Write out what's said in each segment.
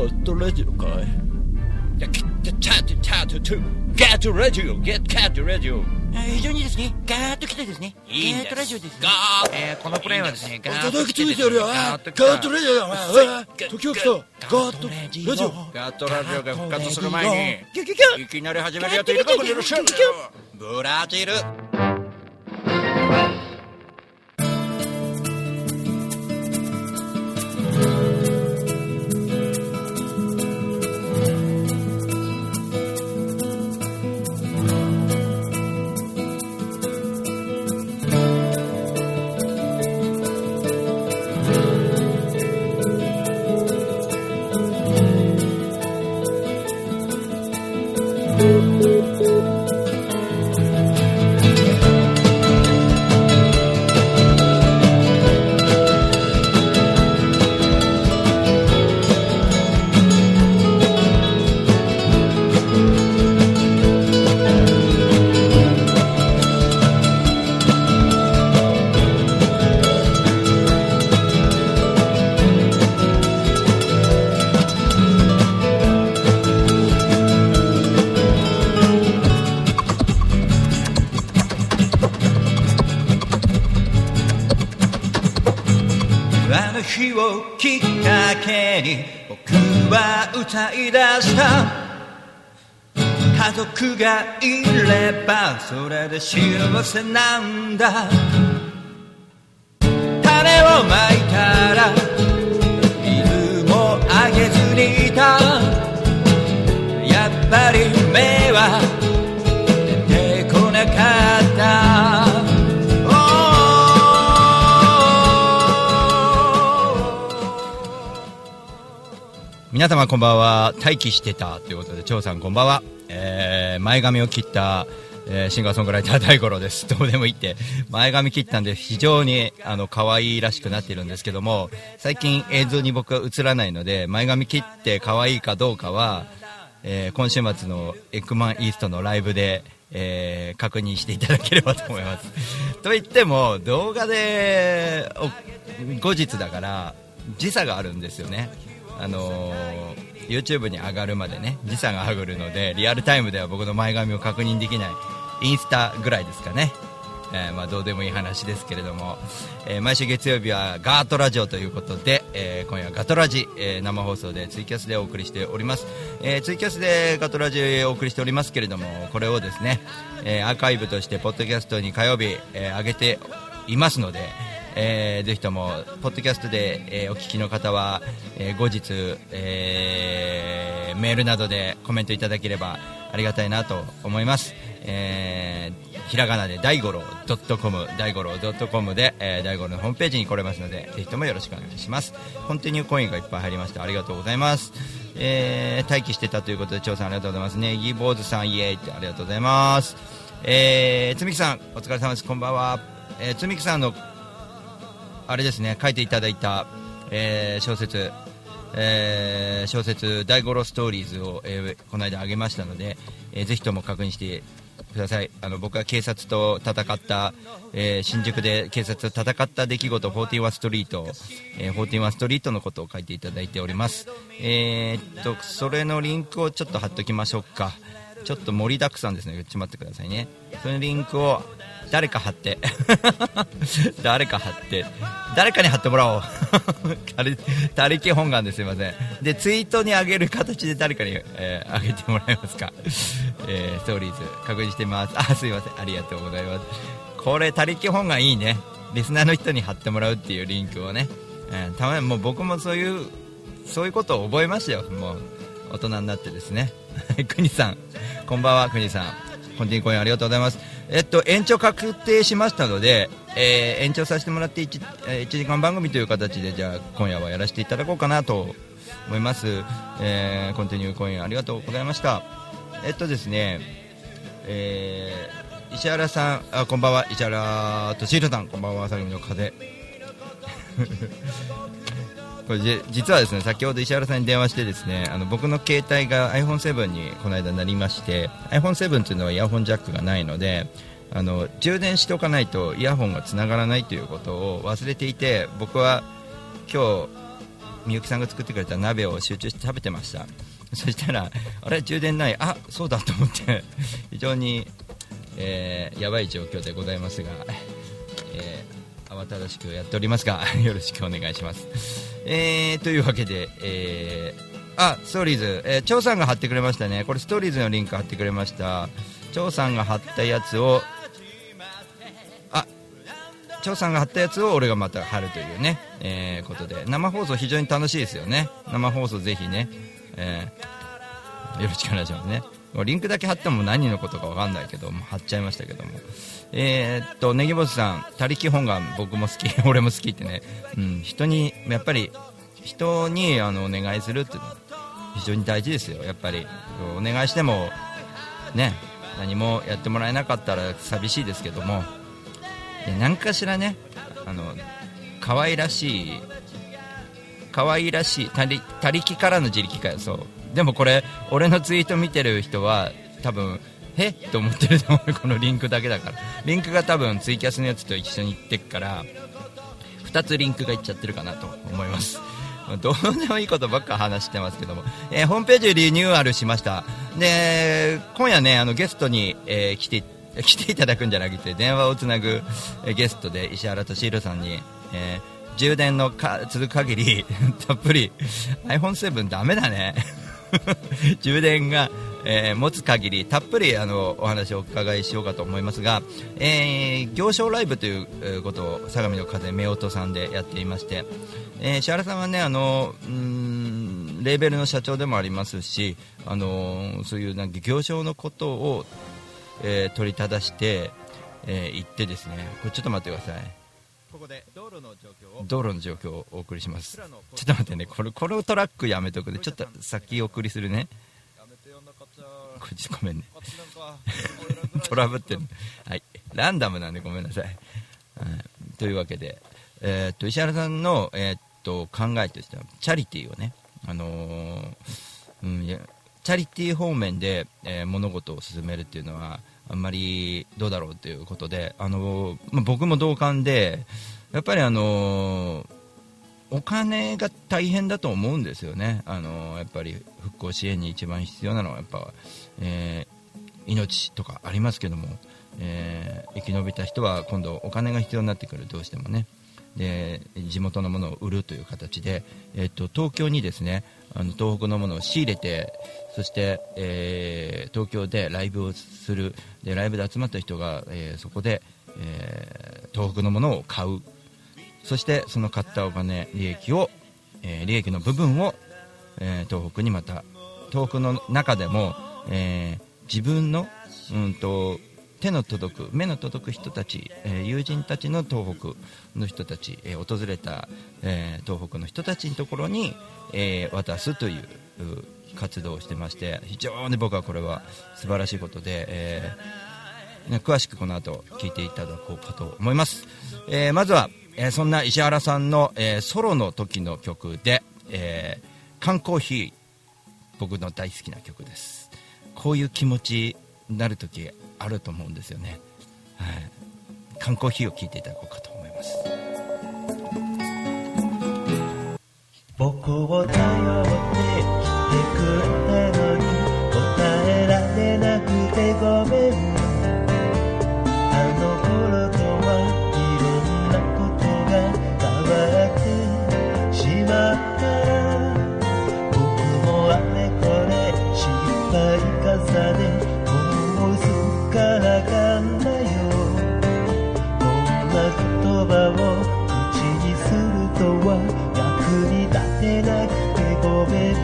カットラジオかいチャッチャッチャッチャットラジオゲットラジオ。非常にですね、ガーッと来てですね、ガーッとラジオです、ね。ガーえーこのプレイはですね、ガーッとてやるよガーットラジオだ時を来た。ガーットラジオ。ガットラジオが復活する前にいきなり始めるやついるかこの野郎ブラジル族がいればそれで幸せなんだ。種をまいたら水もあげずにいた。やっぱり目は出てこなかった。皆様こんばんは。待機してたということで張さんこんばんは、えー前髪を切った、えーシンガーソングライター 大五郎です。どうでもいいって。前髪切ったんで非常にあの可愛いらしくなってるんですけども最近映像に僕は映らないので前髪切って可愛いかどうかは、えー今週末のエッグマンイーストのライブでえー確認していただければと思います。と言っても動画で後日だから時差があるんですよね。あのー YouTube に上がるまでね時差が上がるのでリアルタイムでは僕の前髪を確認できないインスタぐらいですかね、えーまあ、どうでもいい話ですけれども、えー毎週月曜日はガートラジオということで、えー今夜はガトラジ、え生放送でツイキャスでお送りしております、えーツイキャスでガトラジをお送りしておりますけれどもこれをですね、えアーカイブとしてポッドキャストに火曜日、えー上げていますので、えーぜひともポッドキャストで、えーお聞きの方は、えー後日、えーメールなどでコメントいただければありがたいなと思います、えーひらがなで大五郎 .com 大五郎 .com で、えー大五郎のホームページに来れますのでぜひともよろしくお願いします。コンティニューコインがいっぱい入りましたありがとうございます。えー待機してたということで張さんありがとうございます。ねギー坊主さんイエーイってありがとうございます。えー、つみきさんお疲れ様です。こんばんは、えー、つみきさんのあれですね書いていただいた、えー小説、えー小説「大五郎ストーリーズを」えーこの間あげましたので、えーぜひとも確認してください。あの僕は警察と戦った、えー新宿で警察と戦った出来事41ストリート、えー41ストリートのことを書いていただいております。えーっとそれのリンクをちょっと貼っときましょうか。ちょっと盛りだくさんですね。ちょっと待ってくださいね。そのリンクを誰か貼って。誰か貼って。誰かに貼ってもらおう。他力本願ですいません。でツイートに上げる形で誰かに、えーげてもらえますか、えーストーリーズ。確認してみます。あすいません。ありがとうございます。これ他力本願いいね。リスナーの人に貼ってもらうっていうリンクをね、えーたまにもう僕もそういうそういうことを覚えましたよ。もう大人になってですね。国さん。こんばんは国さん。コンティニーコインありがとうございます。えっと延長確定しましたので、えー延長させてもらって 1, 1時間番組という形でじゃあ今夜はやらせていただこうかなと思います、えーコンティニューコインありがとうございました。えっとですねえー石原さんあこんばんは。石原敏弘さん。こんばんは。さぎの風。これじ実はですね先ほど石原さんに電話してですねあの僕の携帯が iPhone7 にこの間なりまして iPhone7 というのはイヤホンジャックがないのであの充電しておかないとイヤホンがつながらないということを忘れていて僕は今日みゆきさんが作ってくれた鍋を集中して食べてました。そしたらあれ？充電ない？あそうだと思って非常に、えーやばい状況でございますが、慌ただしくやっておりますが よろしくお願いします、えーというわけで、えーあストーリーズ、えー、張さんが貼ってくれましたね。これストーリーズのリンク貼ってくれました。張さんが貼ったやつをあ張さんが貼ったやつを俺がまた貼るというね、えーことで。生放送非常に楽しいですよね。生放送ぜひね、えーよろしくお願いしますね。リンクだけ貼っても何のことかわかんないけど貼っちゃいましたけども。えーっとネギボスさん他力本願僕も好き。俺も好きってね、うん、人にやっぱり人にあのお願いするって非常に大事ですよ。やっぱりお願いしてもね何もやってもらえなかったら寂しいですけども。何かしらねあの可愛らしい可愛らしい他力他力からの自力かよ。そう。でもこれ俺のツイート見てる人は多分えと思ってると思うこのリンクだけだから。リンクが多分ツイキャスのやつと一緒に行ってっから2つリンクがいっちゃってるかなと思います。どうでもいいことばっか話してますけども、えーホームページリニューアルしました。で今夜ねあのゲストに、えー来て 来ていただくんじゃなくて電話をつなぐ、えーゲストで石原敏弘さんに、えー充電のか続く限り たっぷり iPhone7 ダメだね。充電が、えー持つ限りたっぷりあのお話をお伺いしようかと思いますが、えー行商ライブということを相模の風夫婦さんでやっていまして、えー石原さんはねあのうんレーベルの社長でもありますしあのそういうなんか行商のことを、えー取り正して、えー言ってですねこれちょっと待ってください。道路の状況を。お送りします。ちょっと待ってね。これこのトラックやめとくで。ちょっと先送りするね。こっとごめんね。トラブってるはい。ランダムなんでごめんなさい、はい、というわけで、えーっと石原さんの、えーっと考えとしてはチャリティーをね。あのーうん、チャリティー方面で、えー物事を進めるっていうのはあんまりどうだろうということで、あのーまあ僕も同感でやっぱりあのお金が大変だと思うんですよね、あのやっぱり復興支援に一番必要なのはやっぱ、えー命とかありますけども、えー生き延びた人は今度お金が必要になってくるどうしてもね。で地元のものを売るという形で、えっと東京にですねあの東北のものを仕入れてそして、えー東京でライブをする。でライブで集まった人が、えーそこで、え東北のものを買う。そしてその買ったお金利益を、えー利益の部分を、えー東北にまた東北の中でも、えー自分の、うん、と手の届く目の届く人たち、えー友人たちの東北の人たち、えー訪れた、えー東北の人たちのところに、えー渡すという活動をしてまして非常に僕はこれは素晴らしいことで、えーね、詳しくこの後聞いていただこうかと思います、えーまずは、えーそんな石原さんの、えーソロの時の曲で「えー缶コーヒー」僕の大好きな曲です。こういう気持ちになる時あると思うんですよね。はい。缶コーヒーを聞いていただこうかと思います。僕を頼って来てくれたのに答えられなくてごめんった僕もあれこれ失敗重ねもうすっからかんだよ。こんな言葉を口にするとは役に立てなくてごめん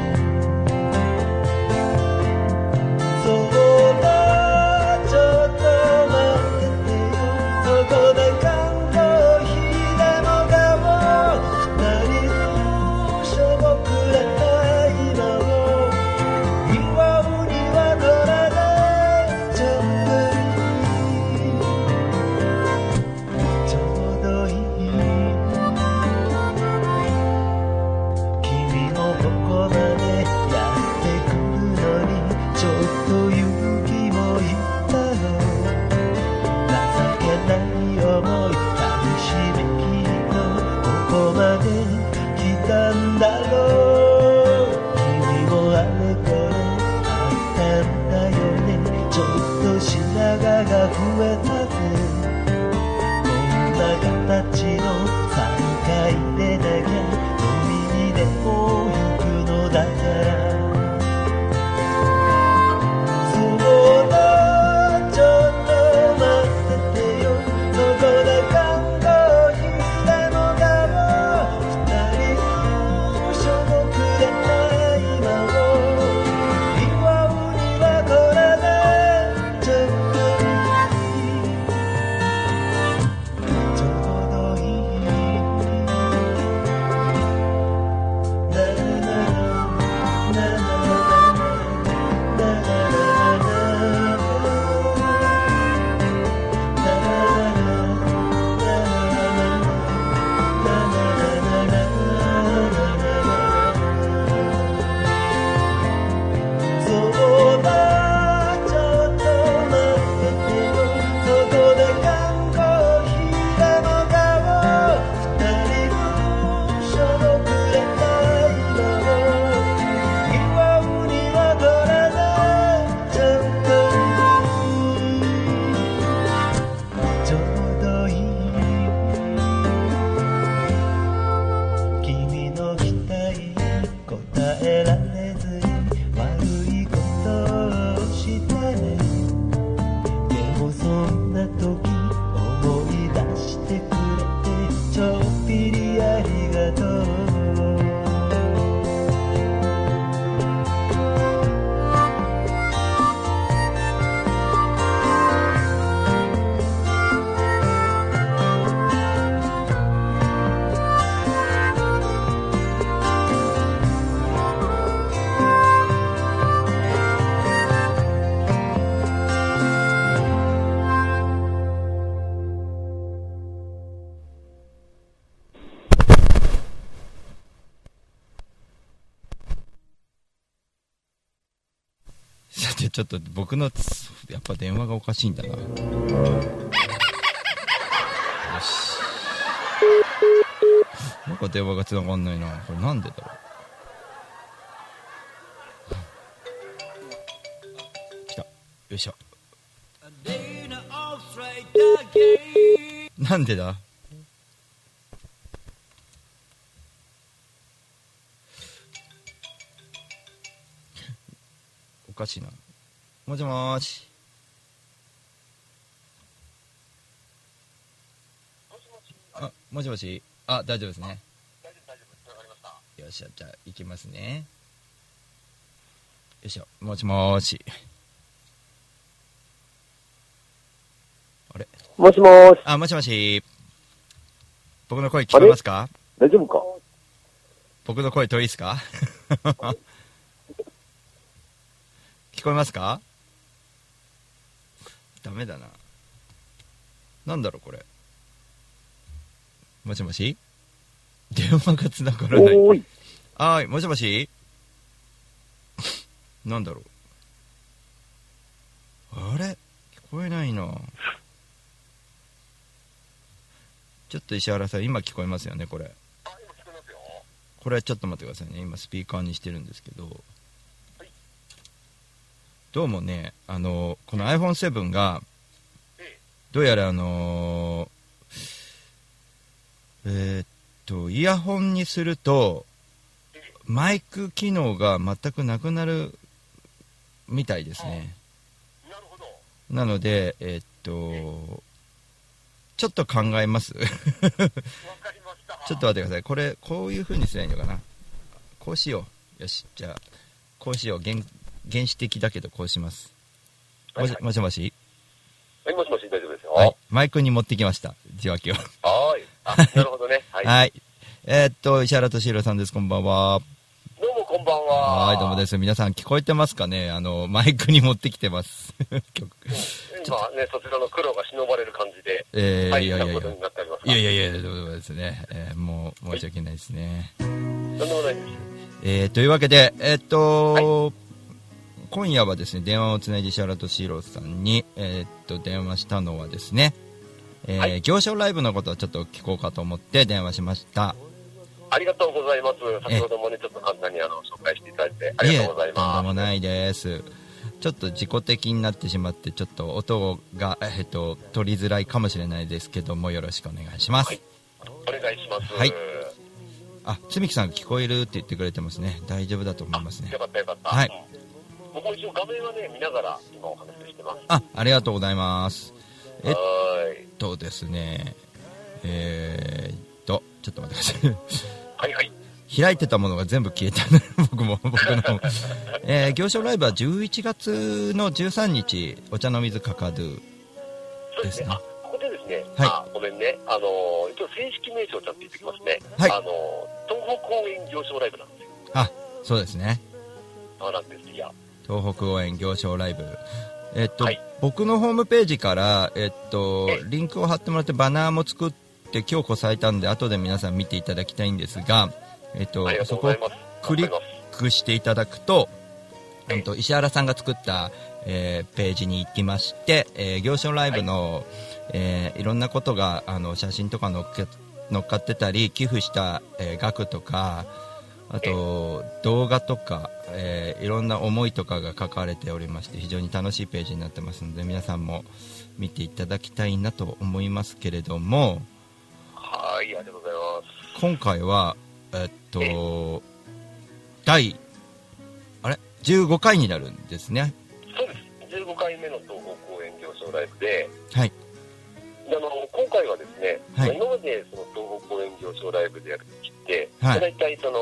ちょっと僕のやっぱ電話がおかしいんだな。よし。なんか電話が繋がんないな。これなんでだろう。来た。よいしょ。なんでだ？もしもーし。あもしもし。あ大丈夫ですね。よっしゃじゃあ行きますね。よいしょもしもーし。あれ？もしもーし、あもしもし。僕の声聞こえますか？大丈夫か？僕の声遠いですか？聞こえますか？ダメだな。なんだろうこれ。もしもし？電話が繋がらない。はーい。もしもし？なんだろう。あれ？聞こえないな。ちょっと石原さん今聞こえますよねこれ。これちょっと待ってくださいね。今スピーカーにしてるんですけど、どうもねあのこの iPhone7 がどうやらあのえーっとイヤホンにするとマイク機能が全くなくなるみたいですね。なのでえーっとちょっと考えます。ちょっと待ってください。これこういう風にすればいいのかな。こうしよう。よし。じゃあこうしよう原原始的だけどこうします。もしもしもし？はい、もしもし、大丈夫ですよ。はい。マイクに持ってきました。受話器を。はーい。あ、なるほどね。はい。はい。えーっと石原敏弘さんです。こんばんは。どうもこんばんは。はいどうもです。皆さん聞こえてますかね？あのマイクに持ってきてます。曲。今ね、そちらの苦労が忍ばれる感じで、えー、はいい、やいやいや。なことになっておりますが。いやいやいや、どうもですね、えーもう申し訳ないですね。とんでもないです。えーというわけで、えーっと、今夜はですね、電話をつないで石原敏弘さんに、えーっと、電話したのはですね、えーはい行商ライブのことをちょっと聞こうかと思って電話しました。はありがとうございます。先ほどもね、ちょっと簡単にあの紹介していただいて、ありがとうございとんでまもないです。ちょっと自己的になってしまって、ちょっと音が、えっと、取りづらいかもしれないですけども、よろしくお願いします。はいす。お願いします。はいあ、つみきさん聞こえるって言ってくれてますね。大丈夫だと思いますねよ。かったよかった。はいうん。僕も一応画面はね、見ながら今お話ししてます。あ、ありがとうございます。えっ。とですね、えーっと、ちょっと待ってください。はいはい。開いてたものが全部消えたね 僕も僕の、えー、行商ライブは11月の13日お茶の水カカドゥそうですね。ここでですね、はいあ、ごめんね。あのー、一応正式名称をちゃんと言ってきますね。はいあのー、東北公園行商ライブなんですよ。あそうですねあ、なんです。いや。東北応援行商ライブ。えっと、はい。僕のホームページから、えっとえ、リンクを貼ってもらってバナーも作って今日こさえたんで後で皆さん見ていただきたいんですが、えっととそうこを。クリックしていただくと、ええ。うんと石原さんが作った、えーページに行きまして、えー、行商ライブの、えーいろんなことがあの写真とか載っけ乗っかってたり寄付した、えー額とかあと動画とか、えーいろんな思いとかが書かれておりまして非常に楽しいページになってますので皆さんも見ていただきたいなと思いますけれどもはい、ありがとうございます。今回はえっと第あれ？15回になるんですね。そうです。15回目の東北公園行商ライブで、はい。であの今回はですね、はい。まあ今までその東北公園行商ライブでやるときって、はい。大体その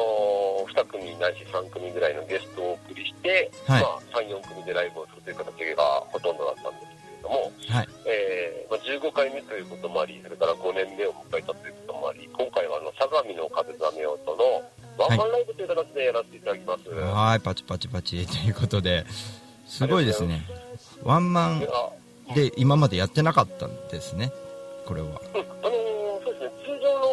2組ないし3組ぐらいのゲストをお送りして、はいまあ、3、4組でライブをするという形がほとんどだったんですけれども、はいえーまあ、15回目ということもあり、それから5年目を迎えたということもあり、今回はあの相模の風雨音のワンマンライブという形でやらせていただきます。はい、パチパチパチ ということで、すごいですね。ワンマンで今までやってなかったんですね、これは。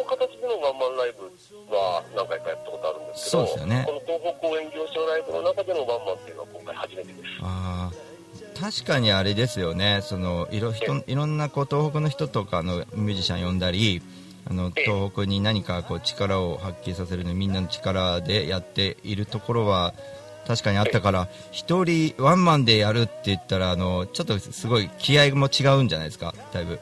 の形でのワンマンライブは何回かやったことあるんですけど、そうですよね。この東北公演行商ライブの中でのワンマンっていうのは今回初めてです。あー。確かにあれですよね、そのいろ人いろんなこう東北の人とかのミュージシャン呼んだり、あのええ。東北に何かこう力を発揮させるのみんなの力でやっているところは確かにあったから、一人ワンマンでやるって言ったらあのちょっとすごい気合も違うんじゃないですか、だいぶ。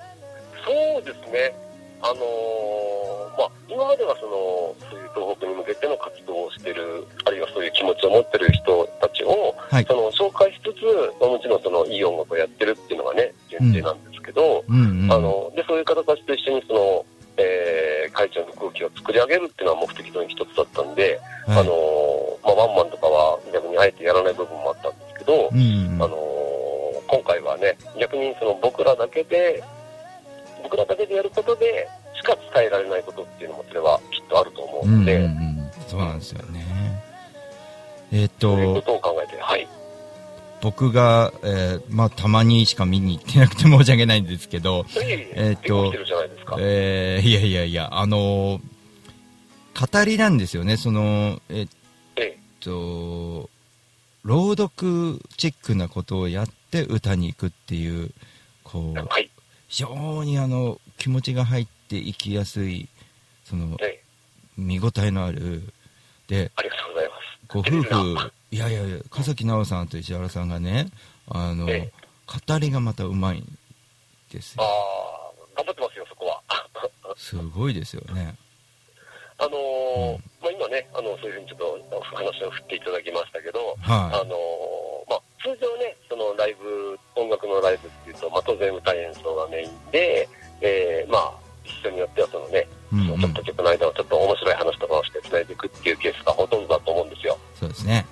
そうですね、あのーまあ、今まではそのそういう東北に向けての活動をしてる、あるいはそういう気持ちを持ってる人たちを、はい。その紹介しつつ、まあもちろんそのいい音楽をやってるっていうのがね、前提なんですけど、うんうん、あのでそういう方たちと一緒にその、えー会長の空気を作り上げるっていうのは目的の一つだったんで、はい。あのまあ、ワンマンとかは逆にあえてやらない部分もあったんですけど、うんうん。あの今回はね、逆にその僕らだけで、僕らだけでやることでしか伝えられないことっていうのも、それはきっとあると思うので、うんうんうん、そうなんですよね。えっ、そういうとことを考えて、はい。僕が、えーまあ、たまにしか見に行ってなくて申し訳ないんですけど、ええーっとしてるじゃないですか。えーいやいやいや、あのー語りなんですよね、その、えっえと、朗読チックなことをやって歌に行くっていう、こう、はい。非常にあの、気持ちが入っていきやすい、その、え見応えのある、で、ありがとうございます。ご夫婦な、いやいやいや、笠木直さんと石原さんがね、あの、ええ語りがまたうまいんですあよ。あ、頑張ってますよ、そこは。すごいですよね。あのーうんまあ、今ね、あのそういうふうにちょっと話を振っていただきましたけど、あはのーまあ、通常ね、そのライブ、音楽のライブっていうと、まあ、当然歌演奏がメインで、えーまあ、人によってはそのね、い。うんうんちょっと曲の間をちょっと面白い話とかをして繋いでいくっていうケースがほとんどだと思うんですよ。そうですね。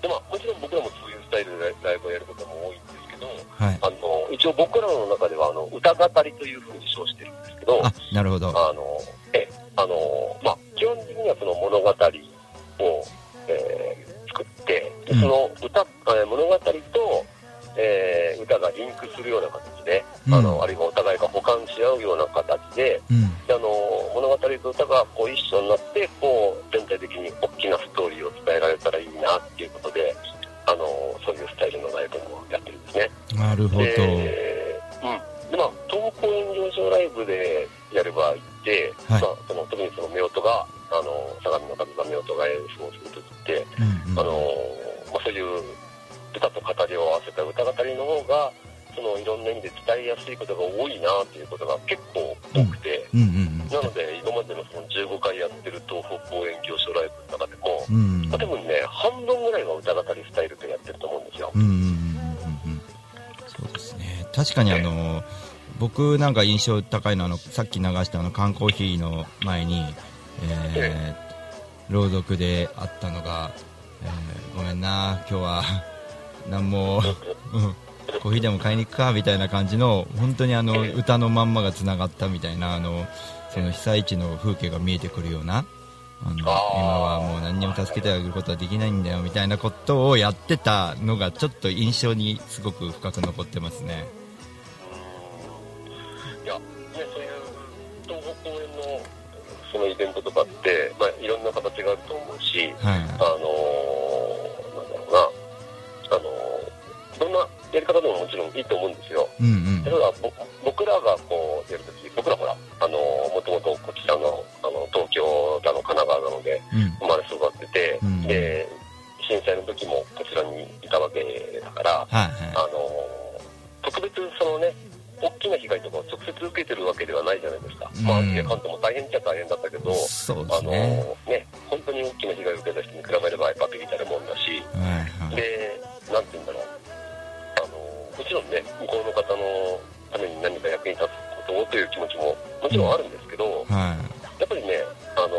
で、まあ、もちろん僕らもそういうスタイルでライブをやることも多いんですけど、はい。あの、一応僕らの中では、あの、歌語りというふうに称してるんですけど、あ、なるほど。あの、え、あの、まあ、基本的にはその物語を、えその歌、えー物語と、えー歌がリンクするような形で、うんあの、あるいはお互いが補完し合うような形で、うん。であの、物語と歌がこう一緒になって、こう、全体的に大きなストーリーを伝えられたらいいなっていうことで、あの、そういうスタイルのライブもやってるんですね。なるほど。で、うん。で、まあ、東公演上昇ライブでやる場合って、はいまあ、その、特にその夫婦が、あの、神音が演奏するときって、うんうんあのまあ、そういう歌と語りを合わせた歌語りの方がそのいろんな意味で伝えやすいことが多いなっていうことが結構多くて、うんうんなので今までのその15回やってる東北公演行商ライブの中でも、うんうんまあ、多分ね半分ぐらいは歌語りスタイルでやってると思うんですよ。うんうんうんうんうん。そうですね。確かにあの僕なんか印象高いのはあのさっき流したあの缶コーヒーの前に、えー朗読であったのが、えーごめんな今日は。何も、うん。コーヒーでも買いに行くかみたいな感じの本当にあの歌のまんまがつながったみたいなあのその被災地の風景が見えてくるようなあの今はもう何にも助けてあげることはできないんだよみたいなことをやってたのがちょっと印象にすごく深く残ってますね。いや、ね、そういうそのイベントとかって、まあ、いろんな形があると思うし、はい。あのーなんだろうな、あのーどんなやり方でももちろんいいと思うんですよ。うんうん。ただぼ僕らがこうやるとき、僕らほら、あのーもともとこちらのあの東京だの神奈川なのでうん。生まれ育ってて、うん。で震災の時もこちらにいたわけだから、はいはあの特別そのね、大きな被害とかを直接受けてるわけではないじゃないですか。うん。まあ、いや関東も大変っちゃ大変だったけど、いそうであのすねね、本当に大きな被害を受けた人に比べればやっぱビビたるもんだし、はいはい。で、なんて言うんだろう、あのもちろんね、向こうの方のために何か役に立つことをという気持ちももちろんあるんですけど、はやっぱりね、あの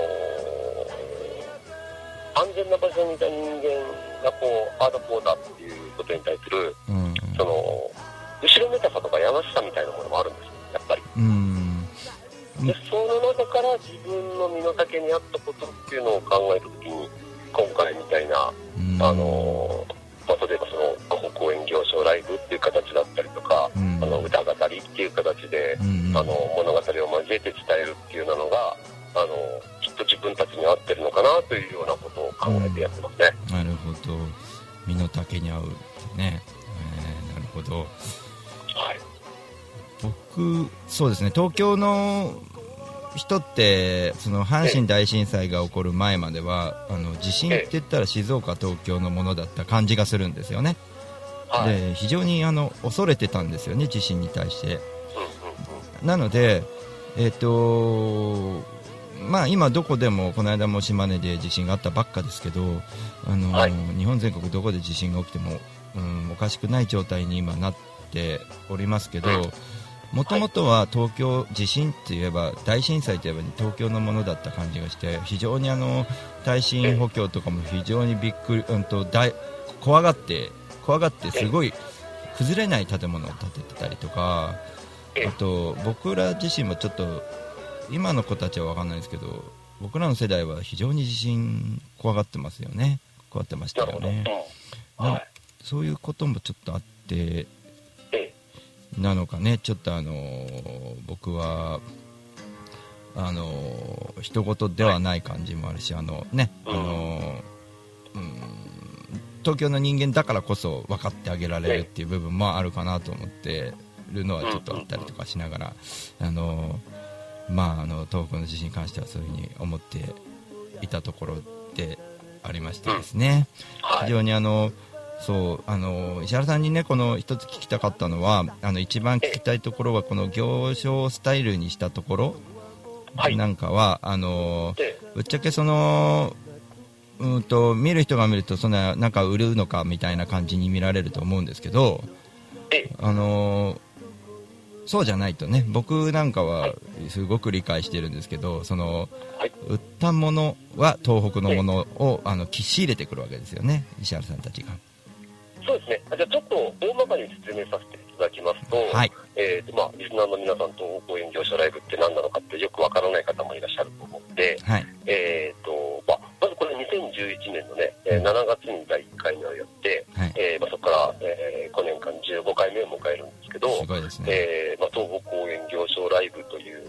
安全な場所にいた人間がこう、ああだこうだっていうことに対する、いうん。その、後ろめたさとかやましさみたいなものもあるんですよ、やっぱり。うん。で、その中から自分の身の丈に合ったことっていうのを考えたときに、今回みたいな、うん。あの、まあ、例えばその、東北公演行商ライブっていう形だったりとか、うん。あの、歌語りっていう形で、うん。あの、物語を交えて伝えるっていうのが、あの、きっと自分たちに合ってるのかなというようなことを考えてやってますね。なるほど。身の丈に合うってね、えーなるほどはい。僕そうですね東京の人ってその阪神大震災が起こる前まではあの地震って言ったら静岡東京のものだった感じがするんですよね、はい。で非常にあの恐れてたんですよね地震に対して。なのでえっ、とまあ今どこでもこの間も島根で地震があったばっかですけどあの、はい日本全国どこで地震が起きても、うん、おかしくない状態に今なっておりますけどうんもともとは東京地震って言えば大震災といえば東京のものだった感じがして非常にあの耐震補強とかも非常にびっくり、うん、と大怖がって怖がってすごい崩れない建物を建ててたりとかええあと僕ら自身もちょっと今の子たちは分かんないですけど僕らの世代は非常に地震怖がってますよね怖がってました。よねうん。はい。そういうこともちょっとあってええ。なのかね。ちょっとあのー僕はあのー人事ではない感じもあるし、あのね、あうん。のーうん東京の人間だからこそ分かってあげられるっていう部分もあるかなと思ってるのはちょっとあったりとかしながら、あのーまああの東北の地震に関してはそういうふうに思っていたところでありましてですね。はい。非常にあのそうあの石原さんにねこの一つ聞きたかったのはあの一番聞きたいところはこの行商スタイルにしたところはいなんかは、あのえぶっちゃけそのうんと見る人が見るとそんななんか売るのかみたいな感じに見られると思うんですけど。あのそうじゃないとね僕なんかはすごく理解してるんですけどそのはい。売ったものは東北のものをあの仕入れてくるわけですよね石原さんたちが。じゃあちょっと大まかに説明させていただきますと、はい。えーとまあ、リスナーの皆さんと公演業者ライブって何なのかってよくわからない方もいらっしゃると思うんで、はい。えーとまあ、まずこれ2011年のね、えー7月に第1回目をやって、はい。えーまあ、そこから、え5年間15回目を迎えるんですけど、すごいですね。えーまあ、東北公演行商ライブという、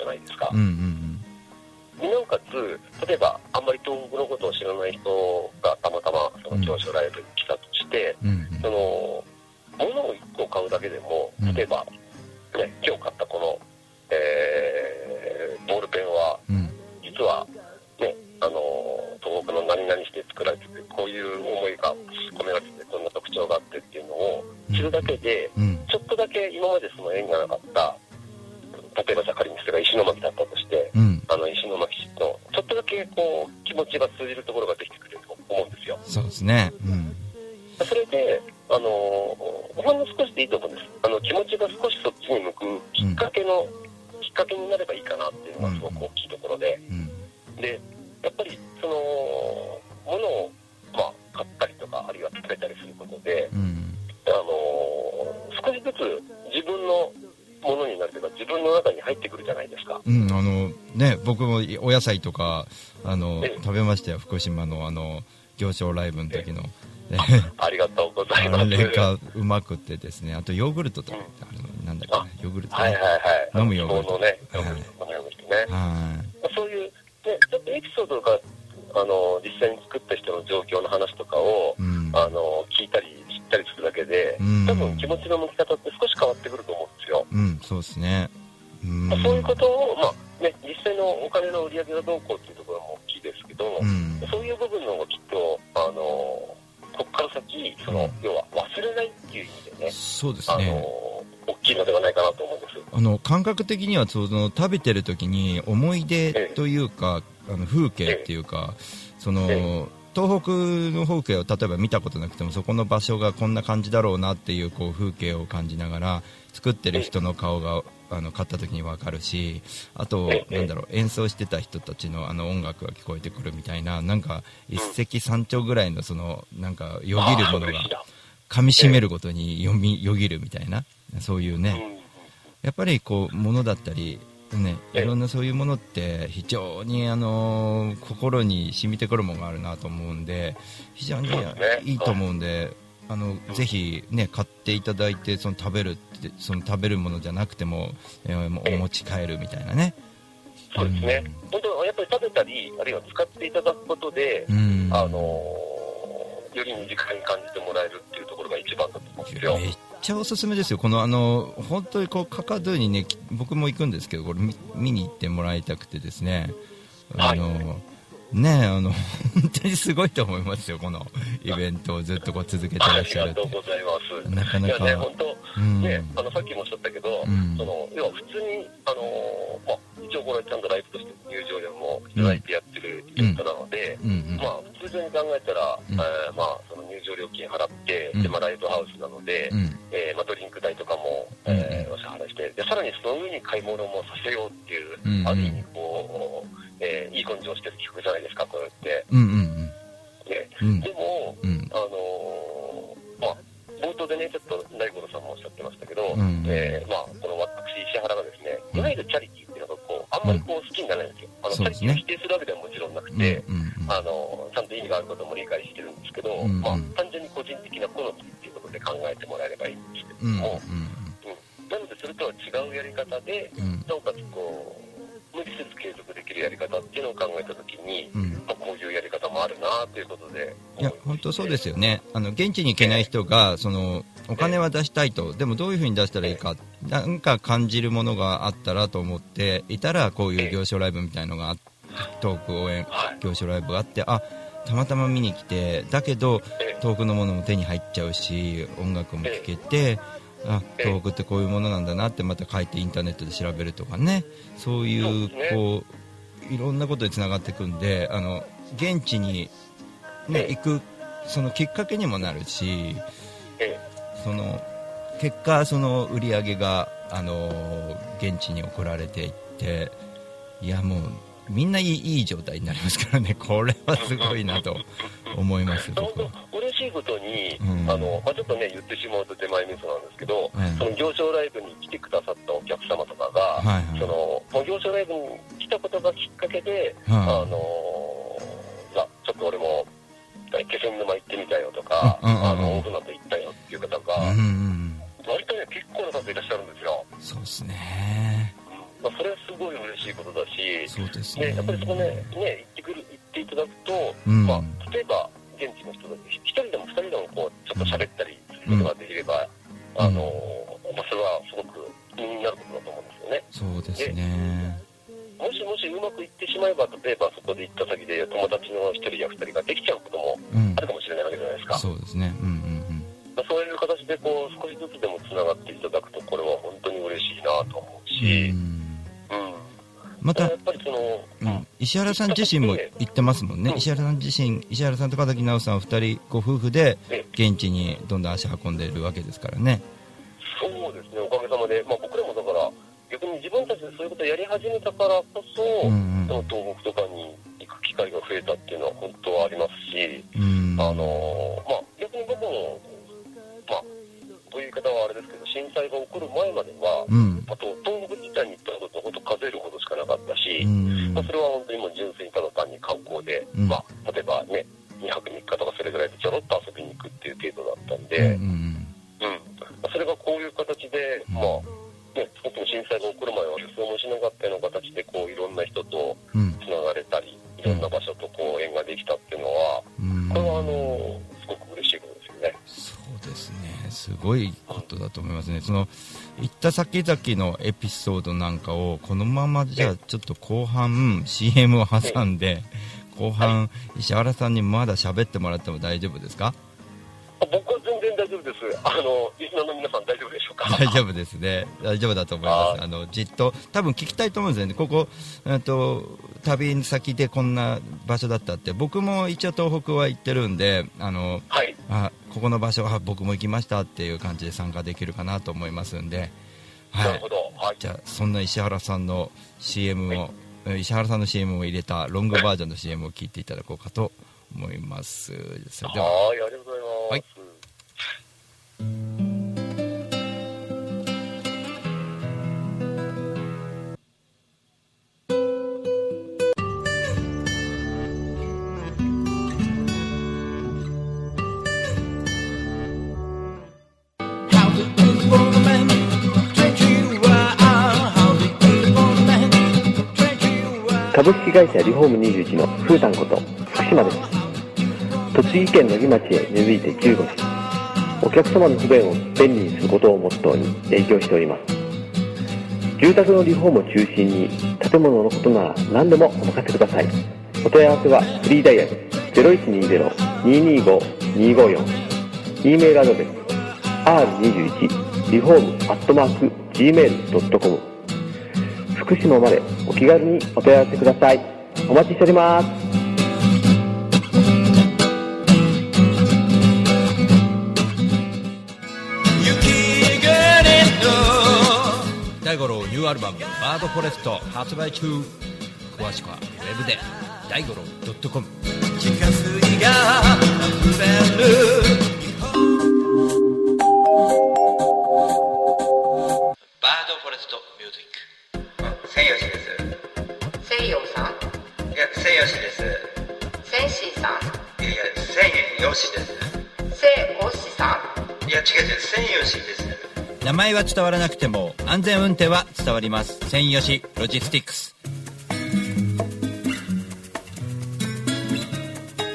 じゃないですか。うんうんなおかつ、例えば、あんまり東北のことを知らない人がたまたま、その教書ライブに来野菜とかあのええ。食べましたよ、福島のあの行商ライブの時の、ねありがとうございあます。れがうまくってですね、あとヨーグルトとか、あの。なんだっけヨーグルトね、はいはいはい。飲むヨーグルト。ね、はい覚的にはその食べてる時に思い出というか、あの風景っていうか、その、え東北の風景を例えば見たことなくてもそこの場所がこんな感じだろうなっていうこう風景を感じながら作ってる人の顔があの買った時に分かるしあとええ。なんだろう演奏してた人たちのあの音楽が聞こえてくるみたいななんか一石三鳥ぐらいのそのなんかよぎるものが噛み締めるごとによみよぎるみたいなそういうね、うんやっぱりこう物だったり、ね、ええ。いろんなそういうものって非常にあの心に染みてくるものがあるなと思うんで非常にいいと思うんで、あのぜひ、ね、買っていただいてその食べるってその食べるものじゃなくても、えーお持ち帰るみたいなね。そうですね。本当やっぱり食べたり、あるいは使っていただくことで、うん。あのーより身近に感じてもらえるっていうところが一番だと思うんですよ。めっちゃおすすめですよ、このあの本当にこうカカドゥにね僕も行くんですけど、これ見見に行ってもらいたくてですね、あの、ねあの 本当にすごいと思いますよ、このイベントをずっとこう続けてらありっしゃるって。がとう。ございます。なかなか。いやね、本当、うん。ね、あの、さっきもおっしゃったけど、うん。その、要は普通に、あのーまあ、一応これちゃんとライブとして入場料もいただいてやってるイベントなので、うん。うん。まあ、通常に考えたら、うん。えーまあ、その入場料金払って、うん。で、まあ、ライブハウスなので、うん。えーまあ、ドリンク代とかも、うん。えーお支払いして、で、さらにその上に買い物もさせようっていう、ある意味、こう、えーいい根性してる企画じゃないですか、こうやって。うんうんね、うん。でも、うん。あのーまあ、冒頭でね、ちょっと大五郎さんもおっしゃってましたけど、うんえーまあ、この私、石原がですね、うん。いわゆるチャリティーっていうのがこう、あんまりこう好きにならないんですよ。あの、チャリティーを否定するわけではもちろんなくうんて、あのーちゃんと意味があることも理解してるんですけど、まあ、単純に個人的な好みっていうことで考えてもらえればいいんですけどうんも、うん。なので、それとは違うやり方で、うん。なおかつこう、無理せず継続できるやり方っていうのを考えたときに、うん。まあ、こういうやり方もあるなということで。いや本当そうですよね。あの現地に行けない人がそのお金は出したいと。でもどういうふうに出したらいいかなんか感じるものがあったらと思っていたらこういう行商ライブみたいのがあトーク応援はい。行商ライブがあってあたまたま見に来てだけどえ遠くのものも手に入っちゃうし音楽も聴けてあええ。遠くってこういうものなんだなってまた書いてインターネットで調べるとかね。そういそうこういろんなことにつながっていくんであの現地に、ねえ、え。行くそのきっかけにもなるしえ。その結果その売り上げがあの現地に送られていっていやもうみんないいいい状態になりますからね。これはすごいなと 思います本僕は。当嬉しいことに、うん。あのまあ、ちょっとね言ってしまうと手前味噌なんですけど、うん。その行商ライブに来てくださったお客様とかが、はいはい。そのまあ行商ライブに来たことがきっかけで、はい。あのまあ、ちょっと俺も気仙沼行ってみたよとか、あの大船渡行ったよっていう方が、うんうん。割とね結構な数いらっしゃるんですよ、そうですね。まあ、それはすごい嬉しいことだし、そうですね。ね、やっぱりそこね、ね行ってくる、行っていただくと、うんまあ、例えば、現地の人たち、一人でも二人でもこう、ちょっと喋ったりすることができれば、うんあの、まあ、それはすごく気になることだと思うんですよね。そうですねもしもしうまくいってしまえば、例えばそこで行った先で友達の一人や二人ができちゃうこともうんあるかもしれないわけじゃないですか。そうですねうんそういう形でこう、少しずつでも繋がっていただくと、これは本当に嬉しいなと思うし、んうん。またやっぱりその、うん、石原さん自身も言ってますもんね、うん。石原さん自身、石原さんと片木直さん、2人ご夫婦でえ現地にどんどん足運んでいるわけですからね、そうですね、おかげさまで、まあ、僕らもだから、逆に自分たちでそういうことをやり始めたからこそ、うんうん。その東北とかに行く機会が増えたっていうのは本当はありますし、うん、あのまあ、逆に僕も、まあ、という言い方はあれですけど、震災が起こる前までは、うん、あと東し、うん。まあ、それは本当にもう純粋にただ単に観光で、うん。まあ、例えばね、2泊3日とかそれぐらいでちょろっと遊びに行くっていう程度だったんで、うんうんうん、それがこういう形で、うん。まあ、ね、特に震災が起こる前は予想もしなかったような形で、こう、いろんな人とうん。つながれたり、いろんな場所とこう、縁ができたっていうのは、うん。これは、あの、すごく嬉しいことですよね。そうですね、すごいことだと思いますね、そのた先々のエピソードなんかを、このままじゃあ、ちょっと後半、CM を挟んで、後半、石原さんにまだ喋ってもらっても大丈夫ですか？あ僕は全然大丈夫です。あの、リスナーの皆さん大丈夫でしょうか？大丈夫ですね、大丈夫だと思います、ああのじっと、多分聞きたいと思うんですよね、ここ、えっと旅先でこんな場所だったって、僕も一応、東北は行ってるんで、あのはい。あここの場所は僕も行きましたっていう感じで参加できるかなと思いますんで、はいなるほ、ど。はい。じゃあ、そんな石原さんの CM を、石原さんの CM を入れたロングバージョンの CM を聞いていただこうかと思います。それでははい、ありがとうございます。はい株式会社リフォーム21のふうたんこと福島です。栃木県野木町へ根付いて15年お客様の不便を便利にすることをモットーに営業しております。住宅のリフォームを中心に建物のことなら何でもお任せください。お問い合わせはフリーダイヤル0120-225-254 e メールアドレス r21 リフォームアットマーク gmail.com 福島までお気軽にお問い合わせください。お待ちしております。大五郎ニューアルバム「バードフォレスト」発売中。詳しくはウェブで大五郎 .com 地下水が溢れる。バードフォレスト。よしです。せいしーさん。いやせんよしです。せいおしさん。いや違う違うせんよしです。名前は伝わらなくても安全運転は伝わります。せんよしロジスティックス。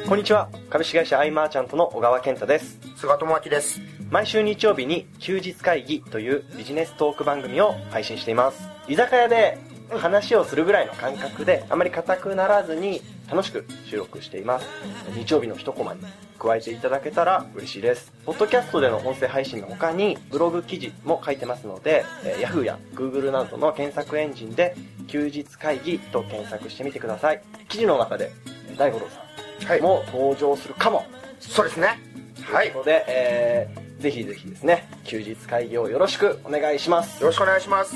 こんにちは。株式会社アイマーちゃんとの小川健太です。菅智明です。毎週日曜日に休日会議というビジネストーク番組を配信しています。居酒屋で話をするぐらいの感覚であまり硬くならずに楽しく収録しています。日曜日の一コマに加えていただけたら嬉しいです。ポッドキャストでの音声配信の他にブログ記事も書いてますので、えー Yahoo や Google などの検索エンジンで休日会議と検索してみてください。記事の中でえー大五郎さんも登場するかも、そうですね。はい。ということで、えーぜひぜひですね休日会議をよろしくお願いします。よろしくお願いします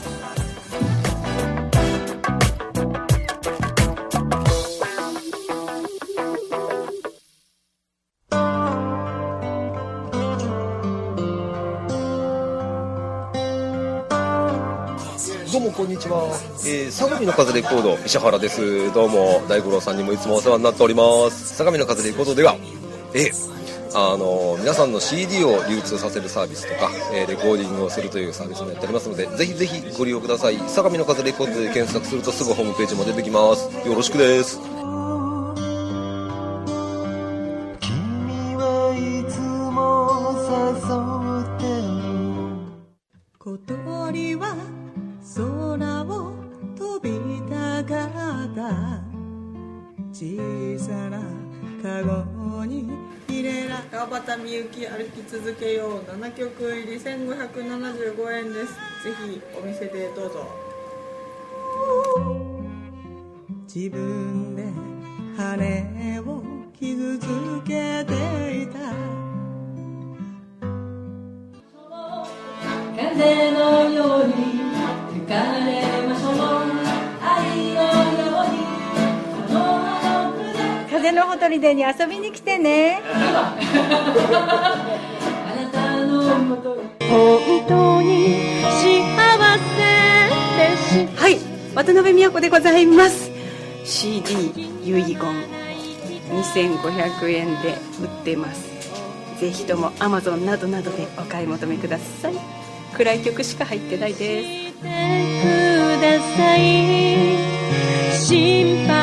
えー、相模の風レコード石原です。どうも大五郎さんにもいつもお世話になっております。相模の風レコードではえあの皆さんの CD を流通させるサービスとか、えーレコーディングをするというサービスもやっておりますのでぜひぜひご利用ください。相模の風レコードで検索するとすぐホームページも出てきます。よろしくです。続けよう。7曲入り1575円です。ぜひお店でどうぞ。自分で羽を傷つけていた。風のように吹かれましょう。愛のように風のほとりでに遊びに来てね 本当に幸せですはい渡辺美和子でございます。CD 遺言2500円で売ってます。ぜひとも Amazon などなどでお買い求めください。暗い曲しか入ってないです。心配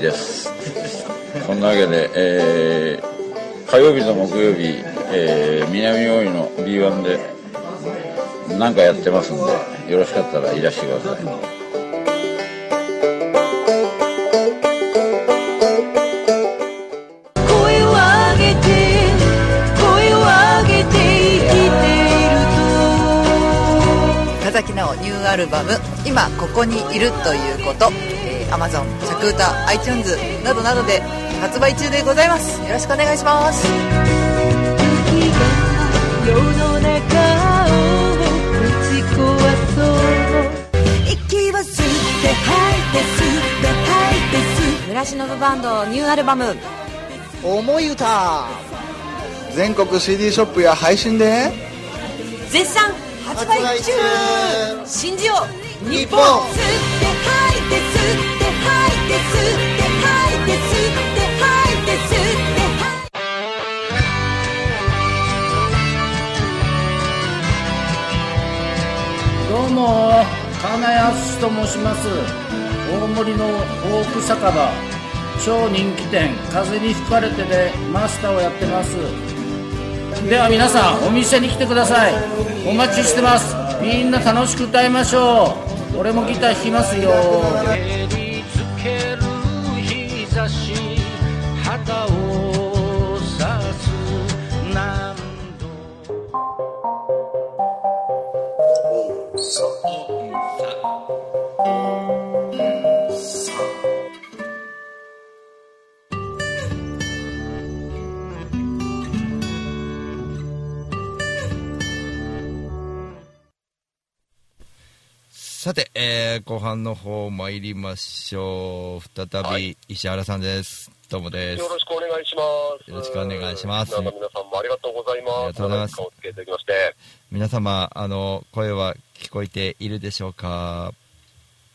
です。そんなわけで、えー火曜日と木曜日、えー南大井の B1 で何かやってますんでよろしかったらいらしてください。声を上げて声を上げて生きている深崎奈緒ニューアルバム「今ここにいるということ」えー、Amazon 着歌 iTunes などなどで発売中でございます。よろしくお願いします。世の中を打ち壊そう息を吸って吐いて吸って吐いて吸村忍バンドニューアルバム「思い歌」全国 CD ショップや配信で。絶賛。発売中。信じよう日本。吸って吐いて吸ってどうも金安と申します。大森のフォーク酒場超人気店風に吹かれてでマスターをやってます。では皆さんお店に来てください。お待ちしてます。みんな楽しく歌いましょう。俺もギター弾きますよ。えー後半の方参りましょう。再び石原さんです。どうもです。よろしくお願いします。よろしくお願いします皆さん皆さんもありがとうございます。ありがとうございます。皆様、あの、声は聞こえているでしょうか？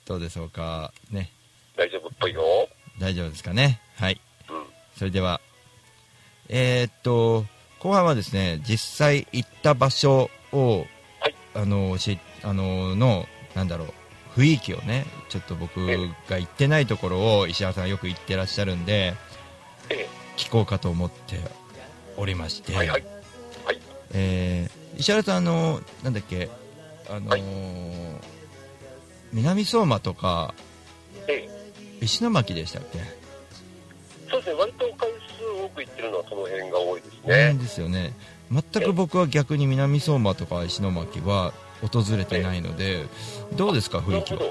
どうでしょうか？ね。大丈夫っぽいよ。大丈夫ですかね？はい。それでは、えーっと、後半はですね、実際行った場所を、あの、し、あの、の、なんだろう、雰囲気をね、ちょっと僕が行ってないところを石原さんがよく行ってらっしゃるんで、聞こうかと思っておりまして、えー石原さん、あの、なんだっけ、あのー南相馬とか、石巻でしたっけ？そうですね、割と回数多く行ってるのはその辺が多いですなねん。ですよね。全く僕は逆に南相馬とか石巻は訪れてないのでどうですか雰囲気は？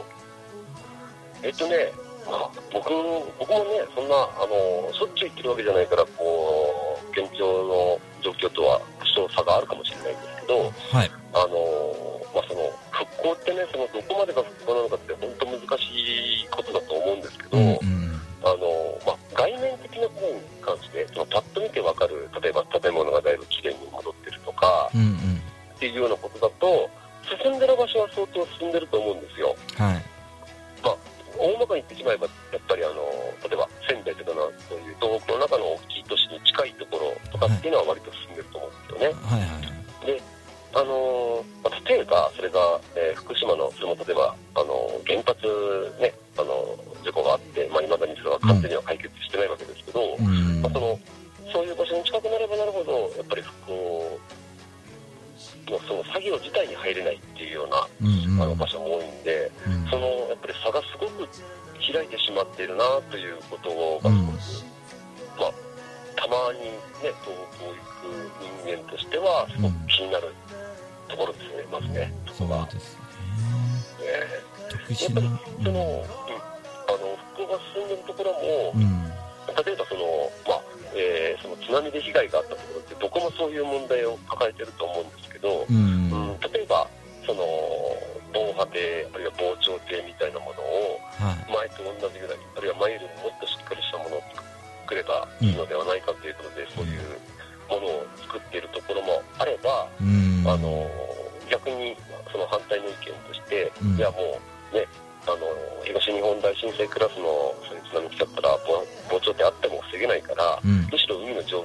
えっとね、まあ、僕僕もね、そんなあのしょっちゅう行ってるわけじゃないから、こう現状の状況とは多少差があるかもしれないんですけど、はい。あのまあ、その復興ってね、そのどこまでが復興なのかって本当難しいことだと思うんですけど、あのまあ、外面的なことに関して、そのパッと見てわかる、例えば建物がだいぶきれいに戻ってるとか、うんうん。っていうようなことだと、は相当進んでると思うんですよ。はいまあ、大まかに言ってしまえば、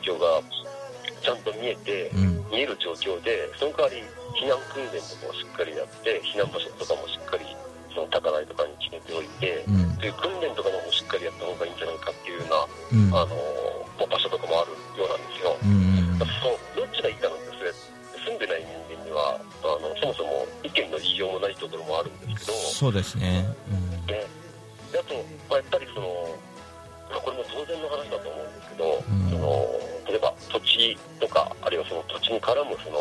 状況がちゃんと見えて、見える状況でその代わり避難訓練とかをしっかりやって避難場所とかもしっかりその高台とかに決めておいて、うん。そういう訓練とかのもしっかりやった方がいいんじゃないかっていうよううん。な、あのまあ場所とかもあるようなんですよ。うんそうどっちがいいかなんてそれ住んでない人間にはあのそもそも意見の言いようもないところもあるんですけど、そうですね。ね、でからもその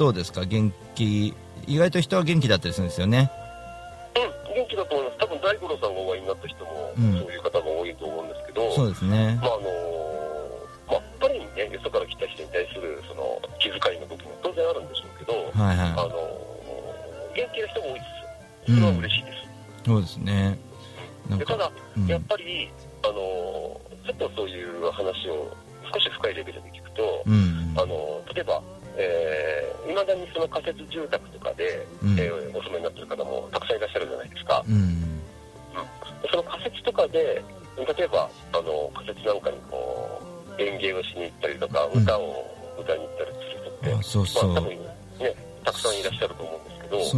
どうですか？元気？意外と人は元気だったりするんですよね。うん、元気だと思います。多分大五郎さんがお会いになった人も、うん。そういう方が多いと思うんですけど、そうですね。まああのまあ、やっぱりね、よそから来た人に対するその気遣いの部分も当然あるんでしょうけど、はいはい。あの元気な人も多いですよ。それは嬉しいです。そうですね。でただ、うん。やっぱり、あのちょっとそういう話を少し深いレベルで聞くと、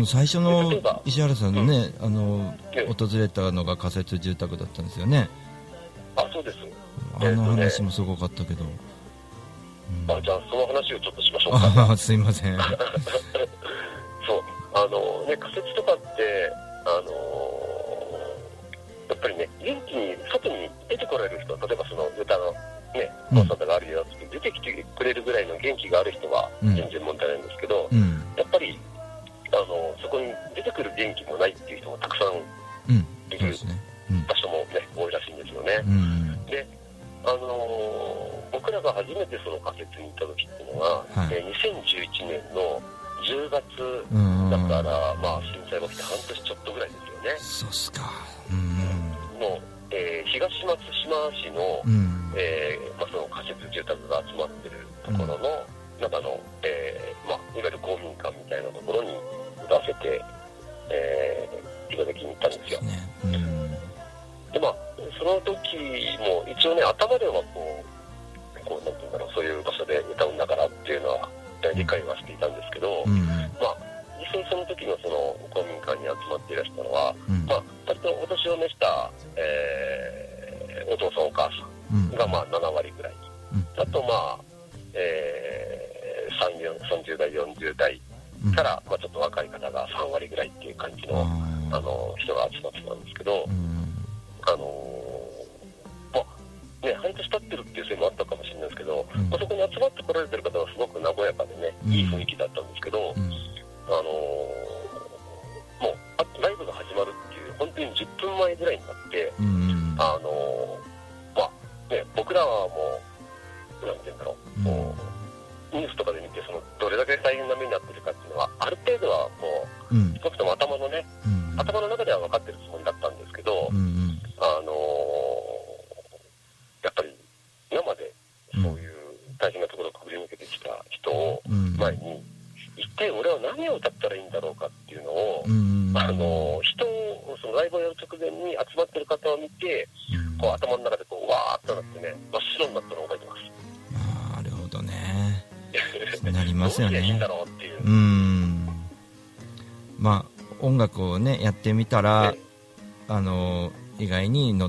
の最初の石原さんのね、あのええ。訪れたのが仮設住宅だったんですよね。あ、そうです。あの話もすごかったけど、あじゃあ、その話をちょっとしましょうか。ああすいませんは、理解はしていたんですけど、まあ、実際その時のその公民館に集まっていらしたのは、まあ、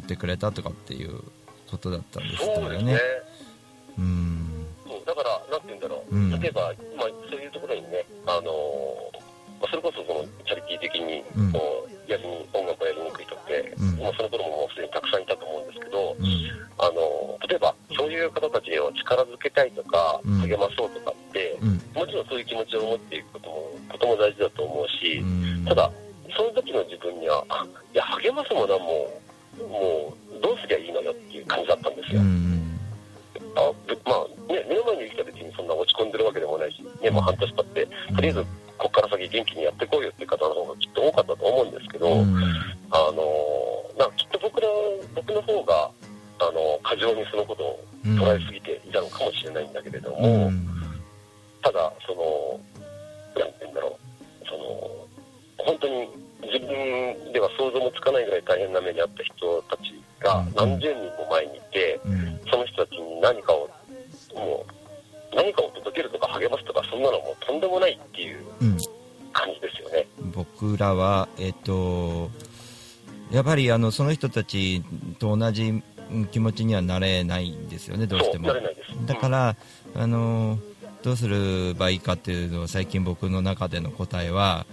ってくれたとかっていうことだったんですそうですね。よね。うん。そうだから、なんて言うんだろう、うん。例えば、まあ、そういうところにね、あのーまあ、それこそそのチャリティー的にうん。こう、やりに音楽をやりにくい人って、うん。まあ、その頃ももうすでにたくさんいたと思うんですけど、あのー例えば、そういう方たちを力づけたいとか、うん。励まそうとかって、うん。もちろんそういう気持ちを持っていくことも とても大事だと思うし、ただ、その時の自分には、あいや、励ますものはもう、もじだったんやっぱりあのその人たちと同じうん気持ちにはなれないんですよね、どうしても。だから、あのどうすればいいかっていうのを最近僕の中での答えは、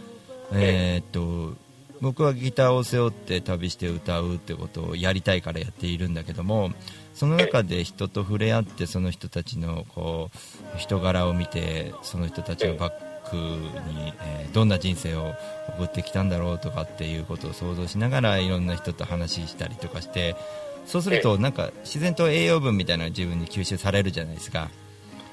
えーっと僕はギターを背負って旅して歌うってことをやりたいからやっているんだけどもその中で人と触れ合ってその人たちのこう人柄を見てその人たちをバックに、えーどんな人生を送ってきたんだろうとかっていうことを想像しながらいろんな人と話したりとかしてそうするとなんか自然と栄養分みたいなのが自分に吸収されるじゃないですか。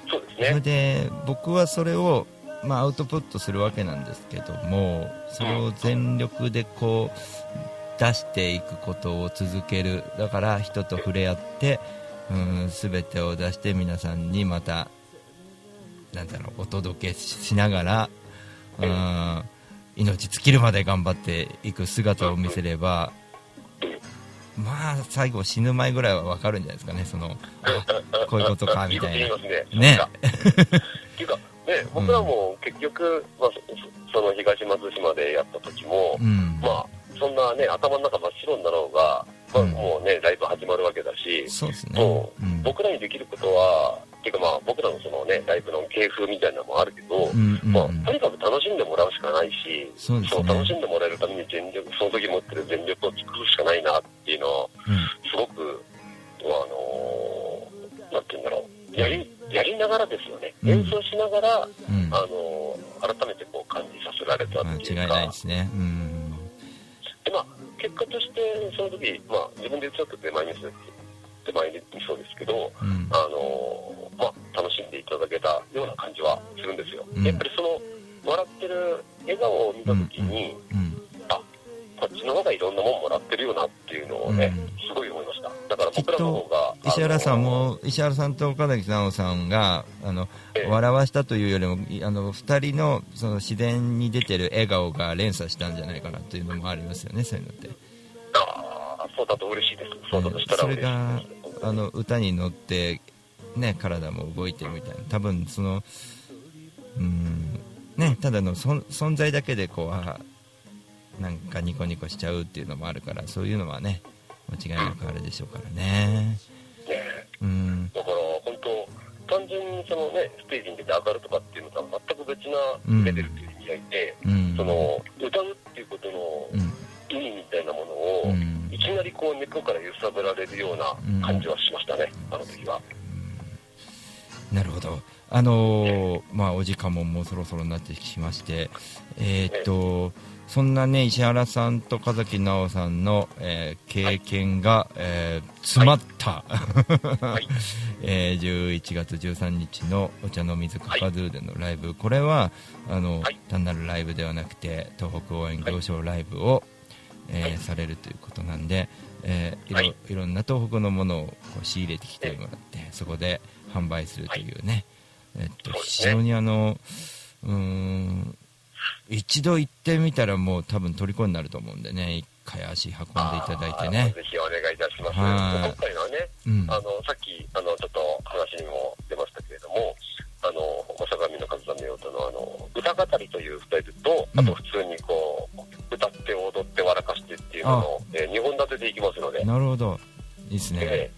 そうですそれで僕はそれを、まあ、アウトプットするわけなんですけどもそれを全力でこう出していくことを続ける。だから人と触れ合ってうん全てを出して皆さんにまたなんだろうお届けしながらうん命尽きるまで頑張っていく姿を見せればまあ最後死ぬ前ぐらいは分かるんじゃないですかねそのあこういうことかみたいな。ね。ね。っていうか、ね、僕らも結局、まあ、そその東松島でやった時も、うん。まあ、そんなね、頭の中真っ白になろうが、まあ、もうね、ライブ始まるわけだし、そうですね。もう僕らにできることは、っていうかまあ、僕らのそのね、ライブの芸風みたいなのもあるけど、うんうんまあ、とにかく楽しんでもらうしかないし、そね。楽しんでもらえるために全力、その時持ってる全力を尽くすしかないなっていうのは、すごく、あのーなんて言うんだろう、やり、やりながらですよね。うん。演奏しながら、うん。あのー改めてこう感じさせられたっていうか、間違いないですね。うん。でまあ、結果として、その時、まあ、自分でちょっと手前味噌手前味噌ですけど、うん。あのーまあ、楽しんでいただけたような感じはするんですよ。うん。やっぱりその、笑ってる笑顔を見た時に、あ、こっちの方がいろんなもんもらってるよなっていうのをね、すごい思いました。だから僕らの方が、石原さんも石原さんと岡崎直さんがあの笑わしたというよりもいあの2人のその自然に出てる笑顔が連鎖したんじゃないかなというのもありますよねそういうのって。あそうだと嬉しいです。そうだとしたら嬉しいがあの歌に乗って、ね、体も動いてるみたいな。多分そのうんねただの存在だけでこうあなんかニコニコしちゃうっていうのもあるからそういうのはね間違いなくあるでしょうからね。うん。だから本当、単純にそのね、ステージに出て上がるとかっていうのとは全く別なレベルという意味合いで、うん。その歌うっていうことの意味みたいなものを、いきなりこう根っこから揺さぶられるような感じはしましたね、あの時は。なるほど、あのーまあ、お時間ももうそろそろになってきまして、えーっとそんなね石原さんと風木直さんの、えー経験が、えー詰まった、えー11月13日のお茶の水カカドゥでのライブ、これはあの、単なるライブではなくて東北応援行商ライブを、えーされるということなんで、えーいろい。ろんな東北のものをこう仕入れてきてもらってそこで販売するというね、えっと非常にあのうーん一度行ってみたらもう多分虜になると思うんでね一回足運んでいただいてね。ぜひお願いいたします。はい。今回のはね、うん。あの、さっき、あの、ちょっと話にも出ましたけれども、あの、相模の風見音のあの、歌語りというスタイルと、あと普通にこう、歌って踊って笑かしてっていうのの、えー、2本立てでいきますので。なるほど。いいですね、え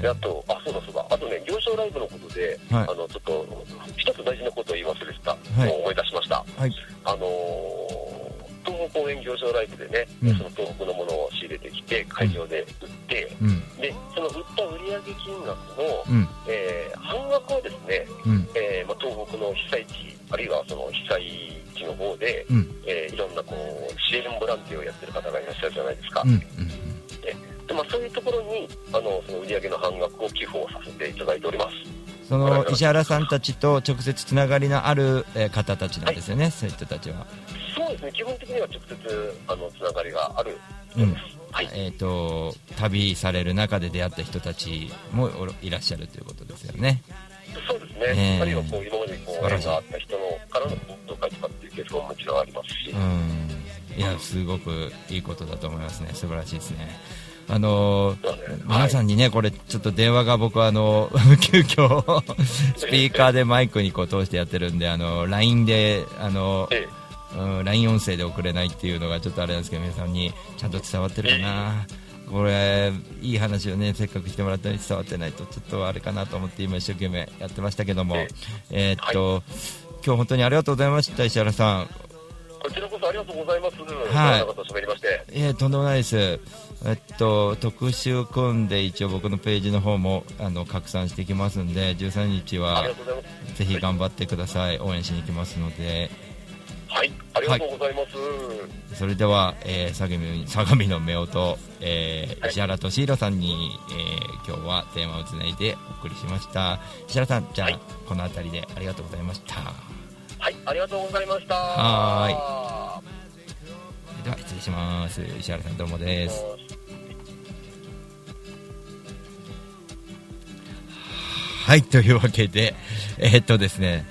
であと、あ、そうだそうだ、あとね、行商ライブのことで、はい。あの、ちょっと、一つ大事なことを言い忘れてた、はい。思い出しました。はい。あのー東北応援行商ライブでね、うん。その東北のものを仕入れてきて、会場で売って、うん。で、その売った売上金額の、うん。えー半額をですね、うん。えーまあ、東北の被災地、あるいはその被災地の方で、うん。えーいろんなこう支援ボランティアをやってる方がいらっしゃるじゃないですか。ででまあ、そういうところにあのその売上の半額を寄付をさせていただいております。その石原さんたちと直接つながりのある、えー方たちなんですよね、そういう人たちは。そうですね、基本的には直接あのつながりがある。うん。えー、と旅される中で出会った人たちもおいらっしゃるということですよね。そうですね、えー。あるいはこう今までこう縁があった人のからの本当会とかっていうケースももちろんありますし、うん、いやすごくいいことだと思いますね、素晴らしいですね。あのー皆さんにね、これちょっと電話が僕はあの 急遽 スピーカーでマイクにこう通してやってるんで、あの LINE であの、うん、LINE 音声で送れないっていうのがちょっとあれなんですけど皆さんにちゃんと伝わってるかな。これいい話をねせっかくしてもらったのに伝わってないとちょっとあれかなと思って今一生懸命やってましたけども、えーっと、今日本当にありがとうございました石原さん。こちらこそありがとうございます、はい長々と喋りまして。えー、とんでもないです、えっと、特集組んで一応僕のページの方もあの拡散していきますんで13日あは。ぜひ頑張ってください応援しに行きますのではい、ありがとうございます。それでは、えー相模相模の夫婦、えー石原敏弘さんに、えー今日はテーマをつないでお送りしました。石原さんじゃあ、この辺りでありがとうございました。はい、ありがとうございました。はーい。では失礼礼します。石原さんどうもです。はいというわけでえーっとですね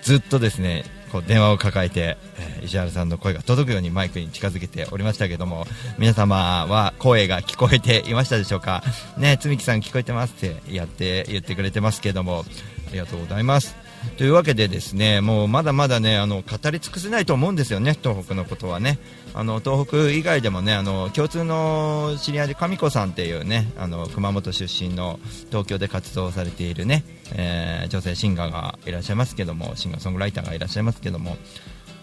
ずっとですねこう電話を抱えて、えー石原さんの声が届くようにマイクに近づけておりましたけども皆様は声が聞こえていましたでしょうか？ねつみきさん聞こえてますってやって言ってくれてますけどもありがとうございます。というわけでですねもうまだまだねあの語り尽くせないと思うんですよね東北のことはね。あの東北以外でもねあの共通の知り合いで神子さんっていうねあの熊本出身の東京で活動されているね、えー女性シンガーがいらっしゃいますけどもシンガーソングライターがいらっしゃいますけども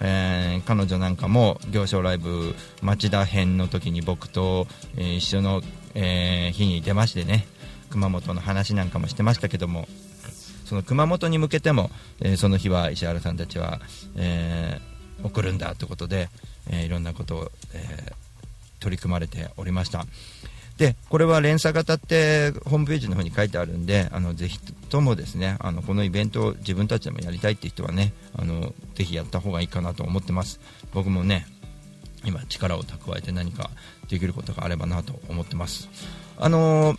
えー彼女なんかも行商ライブ町田編の時に僕と、え一緒の、えー日に出ましてね熊本の話なんかもしてましたけどもその熊本に向けても、えーその日は石原さんたちは、えー送るんだということで、えーいろんなことを、えー取り組まれておりました。でこれは連鎖型ってホームページの方に書いてあるんであのぜひともですねあのこのイベントを自分たちでもやりたいっていう人はねあのぜひやった方がいいかなと思ってます。僕もね今力を蓄えて何かできることがあればなと思ってます。あのー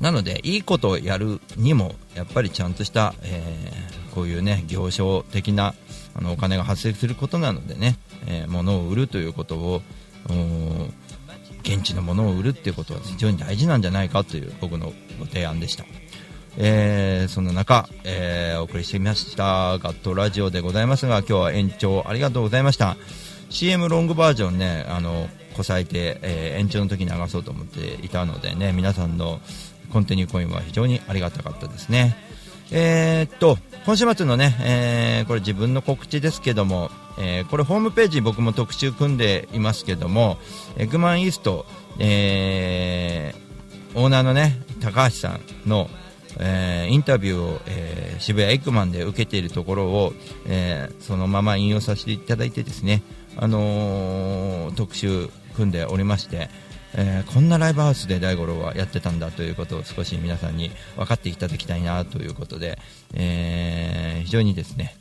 なのでいいことをやるにもやっぱりちゃんとした、えーこういうね行商的なあのお金が発生することなのでね、えー物を売るということを現地のものを売るっていうことは非常に大事なんじゃないかという僕のご提案でした、えーそんな中、えーお送りしてみましたガットラジオでございますが今日は延長ありがとうございました。CM ロングバージョンねあのこさえて、えー延長の時に流そうと思っていたのでね皆さんのコンティニューコインは非常にありがたかったですね。えーっと今週末のね、えーこれ自分の告知ですけども、えーこれホームページ僕も特集組んでいますけどもエグマンイースト、えーオーナーのね高橋さんの、えーインタビューを、えー渋谷エッグマンで受けているところを、えーそのまま引用させていただいてですね、あのー特集組んでおりまして、えーこんなライブハウスで大五郎はやってたんだということを少し皆さんに分かっていただきたいなということで、えー非常にですね、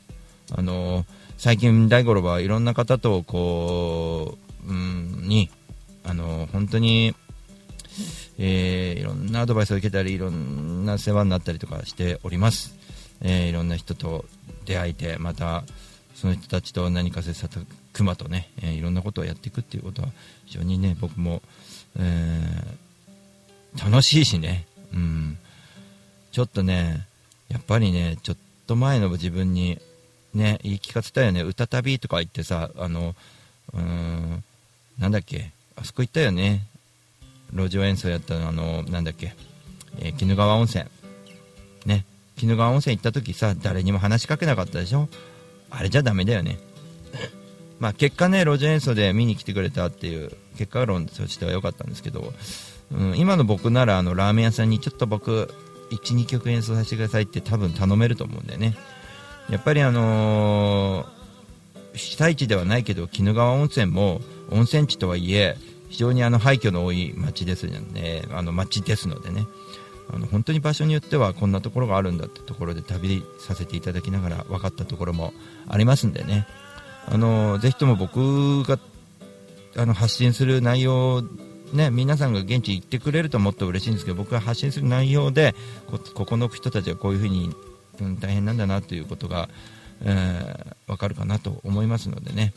あのー最近大五郎はいろんな方とこう、うん、に、あの本当に、えーいろんなアドバイスを受けたりいろんな世話になったりとかしております、えいろんな人と出会えてまたその人たちと何か切磋琢磨とね、えいろんなことをやっていくっていうことは非常にね僕も、楽しいしね、うん、ちょっとねやっぱりねちょっと前の自分にね言い聞かせたよね。歌旅とか言ってさあのうんなんだっけあそこ行ったよね。路上演奏やったのあのなんだっけ、えー鬼怒川温泉。ね。鬼怒川温泉行った時さ誰にも話しかけなかったでしょ？あれじゃダメだよね。まあ結果ね路上演奏で見に来てくれたっていう結果論としては良かったんですけど、うん、今の僕ならあのラーメン屋さんにちょっと僕12曲演奏させてくださいって多分頼めると思うんだよね。やっぱりあのー被災地ではないけど鬼怒川温泉も温泉地とはいえ非常にあの廃墟の多い町ですよねあの町ですのでね。あの本当に場所によってはこんなところがあるんだってところで旅させていただきながら分かったところもありますんでね。あのぜひとも僕があの発信する内容ね、皆さんが現地行ってくれるともっと嬉しいんですけど僕が発信する内容でこここの人たちはこういうふうに、うん、大変なんだなということが、えーわかるかなと思いますのでね、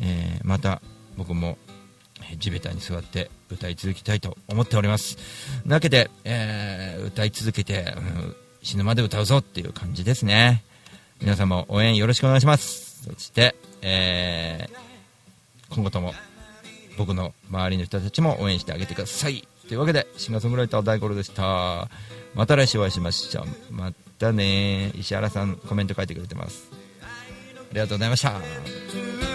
えーまた僕もえ地べたに座って歌い続けたいと思っております。なわけで、えー歌い続けて、うん死ぬまで歌うぞっていう感じですね。皆さんも応援よろしくお願いします。そして、えー今後とも僕の周りの人たちも応援してあげてください。というわけでシンガーソングライター大五郎でした。また来週お会いしましょう。またね石原さんコメント書いてくれてます。ありがとうございました。